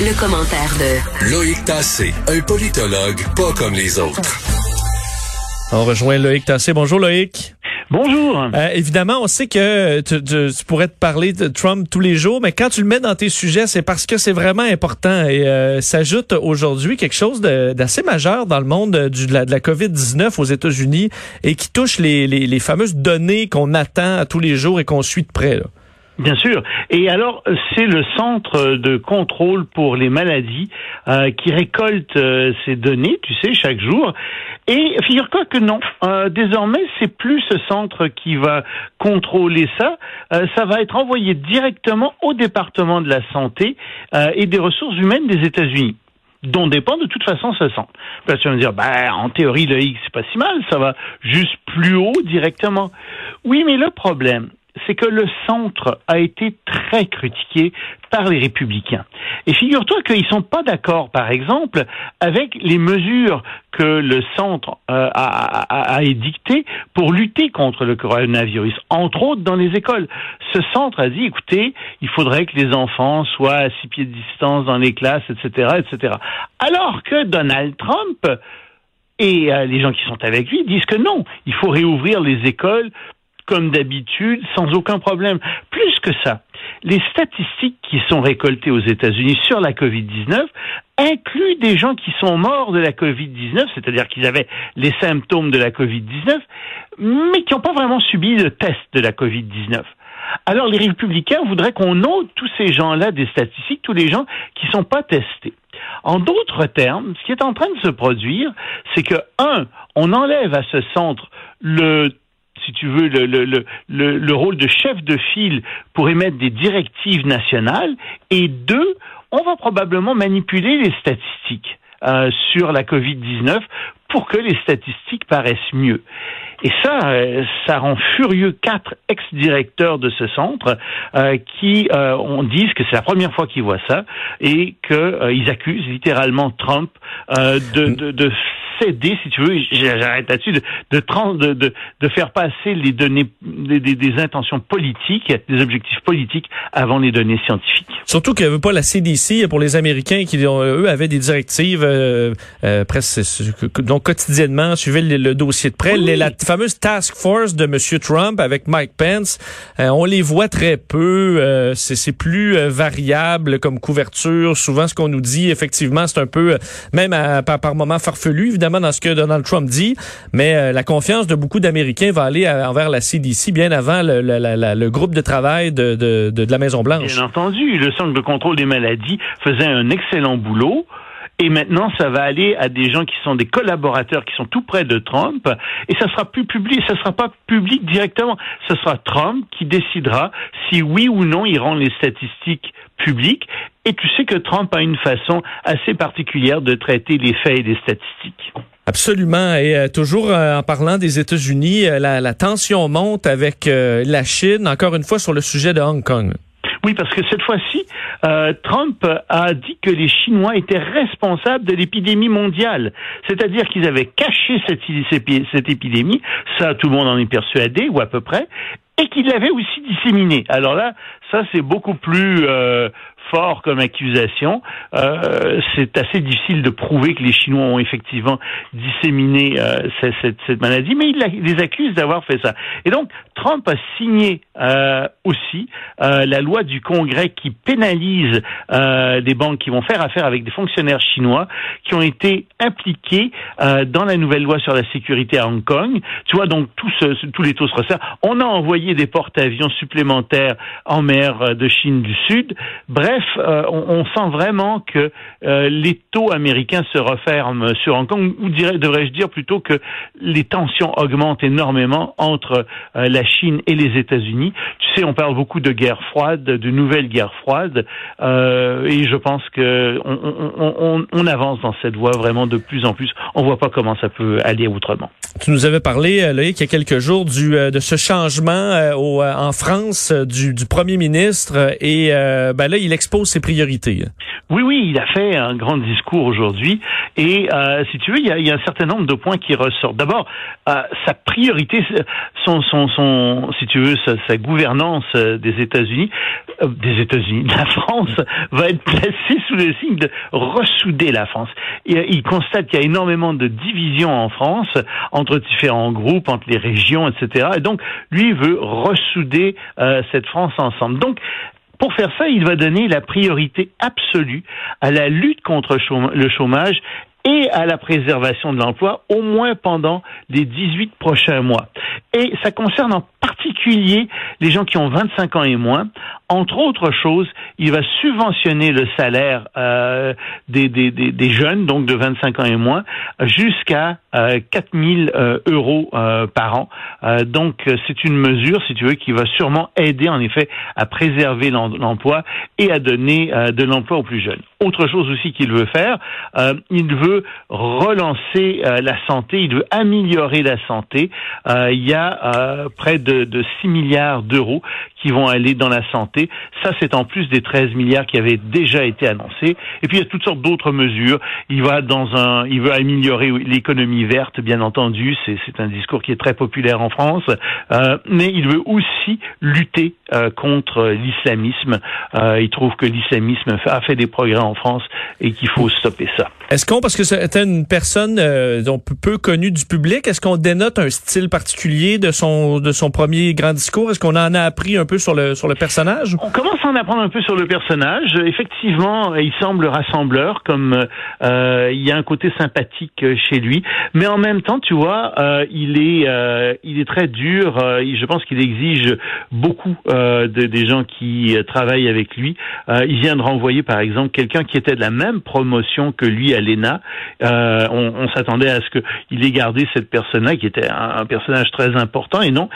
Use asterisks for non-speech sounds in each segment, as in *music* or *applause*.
Le commentaire de Loïc Tassé, un politologue pas comme les autres. On rejoint Loïc Tassé. Bonjour Loïc. Bonjour. Euh, évidemment, on sait que tu, tu, pourrais te parler de Trump tous les jours, mais quand tu le mets dans tes sujets, c'est parce que c'est vraiment important. Et euh, s'ajoute aujourd'hui quelque chose d'assez majeur dans le monde du, de la, de la COVID-19 aux États-Unis et qui touche les, les, les fameuses données qu'on attend tous les jours et qu'on suit de près. Là. Bien sûr. Et alors, c'est le centre de contrôle pour les maladies euh, qui récolte euh, ces données, tu sais, chaque jour. Et figure-toi que non. Euh, désormais, c'est plus ce centre qui va contrôler ça. Euh, ça va être envoyé directement au département de la santé et des ressources humaines des États-Unis dont dépend de toute façon ce centre. Là, tu vas me dire, bah, en théorie, le X, c'est pas si mal, ça va juste plus haut directement. Oui, mais le problème, c'est que le centre a été très critiqué par les républicains. Et figure-toi qu'ils sont pas d'accord, par exemple, avec les mesures que le centre euh, a, édictées pour lutter contre le coronavirus, entre autres dans les écoles. Ce centre a dit, écoutez, il faudrait que les enfants soient à six pieds de distance dans les classes, etc., etc. Alors que Donald Trump et euh, les gens qui sont avec lui disent que non, il faut réouvrir les écoles comme d'habitude, sans aucun problème. Plus que ça, les statistiques qui sont récoltées aux États-Unis sur la COVID-19 incluent des gens qui sont morts de la COVID-19, c'est-à-dire qu'ils avaient les symptômes de la COVID-19, mais qui n'ont pas vraiment subi de test de la COVID-19. Alors les républicains voudraient qu'on ôte tous ces gens-là des statistiques, tous les gens qui ne sont pas testés. En d'autres termes, ce qui est en train de se produire, c'est que, un, on enlève à ce centre le si tu veux, le, le, le, le, rôle de chef de file pour émettre des directives nationales, et deux, on va probablement manipuler les statistiques euh, sur la COVID-19 pour que les statistiques paraissent mieux. Et ça, euh, ça rend furieux quatre ex-directeurs de ce centre euh, qui on disent que c'est la première fois qu'ils voient ça et qu'ils accusent littéralement Trump de, de céder, si tu veux, j'arrête là-dessus, de, de, de, de, faire passer les données, des, des, intentions politiques, des objectifs politiques avant les données scientifiques. Surtout qu'il n'y avait pas la CDC pour les Américains qui, eux, avaient des directives euh, euh, presque, donc quotidiennement, suivaient le, le dossier de près. Oui. La fameuse task force de M. Trump avec Mike Pence, euh, on les voit très peu. Euh, c'est plus euh, variable comme couverture. Souvent, ce qu'on nous dit, effectivement, c'est un peu, même à, par, par moments farfelu, évidemment, dans ce que Donald Trump dit, mais euh, la confiance de beaucoup d'Américains va aller à, envers la CDC bien avant le groupe de travail de, de, de, de la Maison-Blanche. Bien entendu, le Centre de contrôle des maladies faisait un excellent boulot. Et maintenant, ça va aller à des gens qui sont des collaborateurs, qui sont tout près de Trump, et ça sera plus public, ça sera pas public directement. Ce sera Trump qui décidera si oui ou non il rend les statistiques publiques. Et tu sais que Trump a une façon assez particulière de traiter les faits et les statistiques. Absolument. Et euh, toujours euh, en parlant des États-Unis, euh, la, la, tension monte avec la Chine, encore une fois sur le sujet de Hong Kong. Oui, parce que cette fois-ci, euh, Trump a dit que les Chinois étaient responsables de l'épidémie mondiale. C'est-à-dire qu'ils avaient caché cette, cette épidémie, ça tout le monde en est persuadé, ou à peu près, et qu'ils l'avaient aussi disséminée. Alors là, ça c'est beaucoup plus euh, fort comme accusation. Euh, c'est assez difficile de prouver que les Chinois ont effectivement disséminé euh, cette, cette, cette, maladie, mais ils les accusent d'avoir fait ça. Et donc, Trump a signé euh, aussi euh, la loi du Congrès qui pénalise euh, des banques qui vont faire affaire avec des fonctionnaires chinois qui ont été impliqués dans la nouvelle loi sur la sécurité à Hong Kong. Tu vois, donc tout tous les taux se resserrent. On a envoyé des porte-avions supplémentaires en mer de Chine du Sud. Bref, euh, on, sent vraiment que euh, les taux américains se referment sur Hong Kong, ou devrais-je dire plutôt que les tensions augmentent énormément entre euh, la Chine et les États-Unis. Tu sais, on parle beaucoup de guerre froide, de nouvelles guerres froides, et je pense que on, on, on, avance dans cette voie vraiment de plus en plus. On voit pas comment ça peut aller autrement. Tu nous avais parlé, Loïc, il y a quelques jours du, de ce changement au, en France du, du, premier ministre et ben là, il expose ses priorités. Oui, oui, il a fait un grand discours aujourd'hui et si tu veux, il y, a, un certain nombre de points qui ressortent. D'abord, sa priorité, son, son, si tu veux, sa, gouvernance des États-Unis, des États-Unis, la France *laughs* va être placée sous le signe de ressouder la France. Il constate qu'il y a énormément de divisions en France entre différents groupes, entre les régions, etc. Et donc, lui veut ressouder euh, cette France ensemble. Donc, pour faire ça, il va donner la priorité absolue à la lutte contre le chômage et à la préservation de l'emploi, au moins pendant les 18 prochains mois. Et ça concerne en particulier les gens qui ont 25 ans et moins. Entre autres choses, il va subventionner le salaire euh, des, des, des, jeunes, donc de 25 ans et moins, jusqu'à euh, 4 000 euh, euros euh, par an. Euh, donc, c'est une mesure, si tu veux, qui va sûrement aider, en effet, à préserver l'emploi et à donner de l'emploi aux plus jeunes. Autre chose aussi qu'il veut faire, il veut relancer la santé, il veut améliorer la santé. il y a près de, de 6 milliards d'euros qui vont aller dans la santé. Ça, c'est en plus des 13 milliards qui avaient déjà été annoncés. Et puis, il y a toutes sortes d'autres mesures. Il va dans un, il veut améliorer l'économie verte, bien entendu. C'est, c'est un discours qui est très populaire en France. Euh, mais il veut aussi lutter euh, contre l'islamisme. Euh, il trouve que l'islamisme a fait des progrès en France et qu'il faut stopper ça. Est-ce qu'on, parce que c'était une personne euh, peu connue du public, est-ce qu'on dénote un style particulier de son de son premier grand discours? Est-ce qu'on en a appris un sur le personnage? On commence à en apprendre un peu sur le personnage. Effectivement, il semble rassembleur, comme euh, il y a un côté sympathique chez lui, mais en même temps, tu vois, euh, il est euh, il est très dur. Euh, je pense qu'il exige beaucoup de, des gens qui travaillent avec lui. il vient de renvoyer, par exemple, quelqu'un qui était de la même promotion que lui à l'ENA. on, on s'attendait à ce qu'il ait gardé cette personne-là, qui était un, un, personnage très important, et non,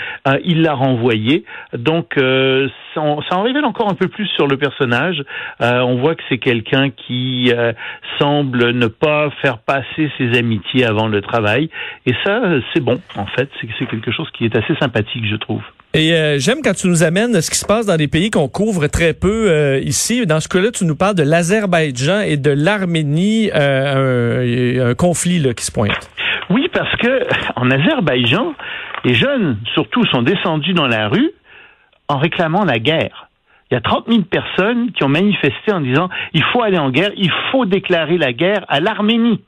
il l'a renvoyé. Donc euh, ça, en révèle encore un peu plus sur le personnage. Euh, on voit que c'est quelqu'un qui euh, semble ne pas faire passer ses amitiés avant le travail. Et ça, c'est bon, en fait. C'est quelque chose qui est assez sympathique, je trouve. Et j'aime quand tu nous amènes ce qui se passe dans des pays qu'on couvre très peu ici. Dans ce cas-là, tu nous parles de l'Azerbaïdjan et de l'Arménie, un, un, conflit là, qui se pointe. Oui, parce que en Azerbaïdjan, les jeunes, surtout, sont descendus dans la rue en réclamant la guerre. Il y a 30 000 personnes qui ont manifesté en disant il faut aller en guerre, il faut déclarer la guerre à l'Arménie.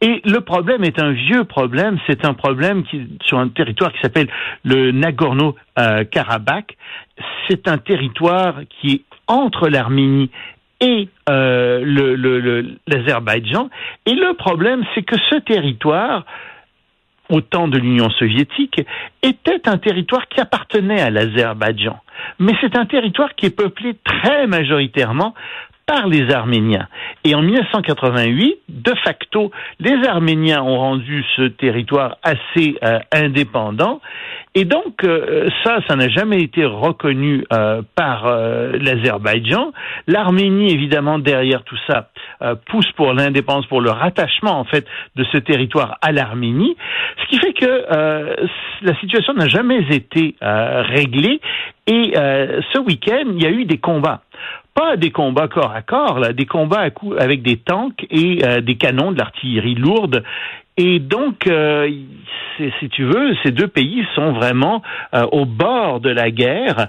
Et le problème est un vieux problème, c'est un problème qui, sur un territoire qui s'appelle le Nagorno-Karabakh. C'est un territoire qui est entre l'Arménie et euh, l'Azerbaïdjan. Et le problème, c'est que ce territoire au temps de l'Union soviétique, était un territoire qui appartenait à l'Azerbaïdjan. Mais c'est un territoire qui est peuplé très majoritairement par les Arméniens. Et en 1988, de facto, les Arméniens ont rendu ce territoire assez euh, indépendant. Et donc, euh, ça, ça n'a jamais été reconnu euh, par l'Azerbaïdjan. L'Arménie, évidemment, derrière tout ça, pousse pour l'indépendance, pour le rattachement, en fait, de ce territoire à l'Arménie. Ce qui fait que la situation n'a jamais été réglée. Et ce week-end, il y a eu des combats pas des combats corps à corps, là, des combats à coups avec des tanks et euh, des canons, de l'artillerie lourde. Et donc, euh, si tu veux, ces deux pays sont vraiment euh, au bord de la guerre.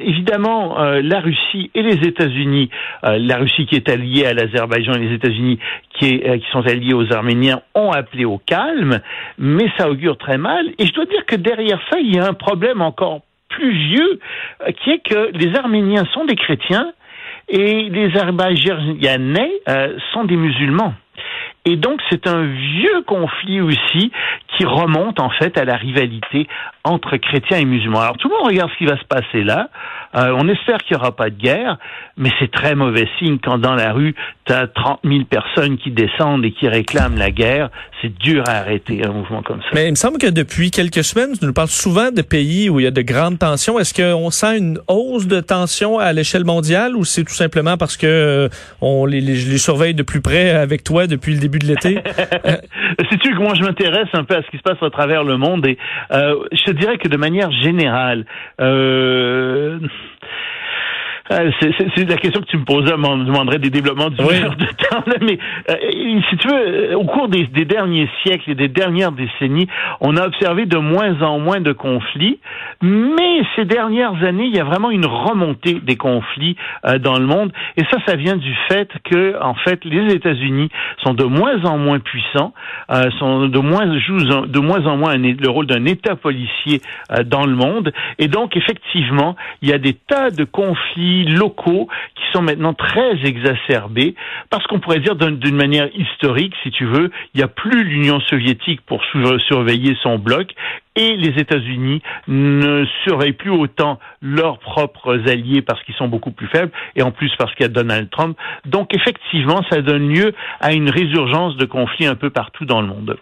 évidemment, la Russie et les États-Unis, la Russie qui est alliée à l'Azerbaïdjan et les États-Unis qui, qui sont alliés aux Arméniens, ont appelé au calme, mais ça augure très mal. Et je dois dire que derrière ça, il y a un problème encore plus vieux, euh, qui est que les Arméniens sont des chrétiens et les Azerbaïdjanais euh, sont des musulmans. Et donc c'est un vieux conflit aussi qui remonte en fait à la rivalité entre chrétiens et musulmans. Alors tout le monde regarde ce qui va se passer là. Euh, on espère qu'il n'y aura pas de guerre, mais c'est très mauvais signe quand dans la rue, tu as 30 000 personnes qui descendent et qui réclament la guerre. C'est dur à arrêter un mouvement comme ça. Mais il me semble que depuis quelques semaines, tu nous parles souvent de pays où il y a de grandes tensions. Est-ce qu'on sent une hausse de tension à l'échelle mondiale ou c'est tout simplement parce que euh, on les, surveille de plus près avec toi depuis le début de l'été? Si tu veux que moi je m'intéresse un peu à ce qui se passe à travers le monde. Et euh, je dirais que de manière générale, euh, c'est la question que tu me posais, me demanderait des développements du oui. de temps. mais euh, si tu veux, au cours des, des, derniers siècles et des dernières décennies, on a observé de moins en moins de conflits. Mais ces dernières années, il y a vraiment une remontée des conflits euh, dans le monde. Et ça, ça vient du fait que, en fait, les États-Unis sont de moins en moins puissants, sont de moins jouent de moins en moins le rôle d'un État policier dans le monde. Et donc, effectivement, il y a des tas de conflits locaux qui sont maintenant très exacerbés parce qu'on pourrait dire d'une manière historique, si tu veux, il n'y a plus l'Union soviétique pour surveiller son bloc et les États-Unis ne surveillent plus autant leurs propres alliés parce qu'ils sont beaucoup plus faibles et en plus parce qu'il y a Donald Trump. Donc effectivement, ça donne lieu à une résurgence de conflits un peu partout dans le monde.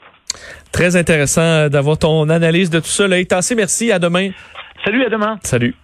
Très intéressant d'avoir ton analyse de tout ça. Là, Tassé, merci. À demain. Salut, à demain. Salut.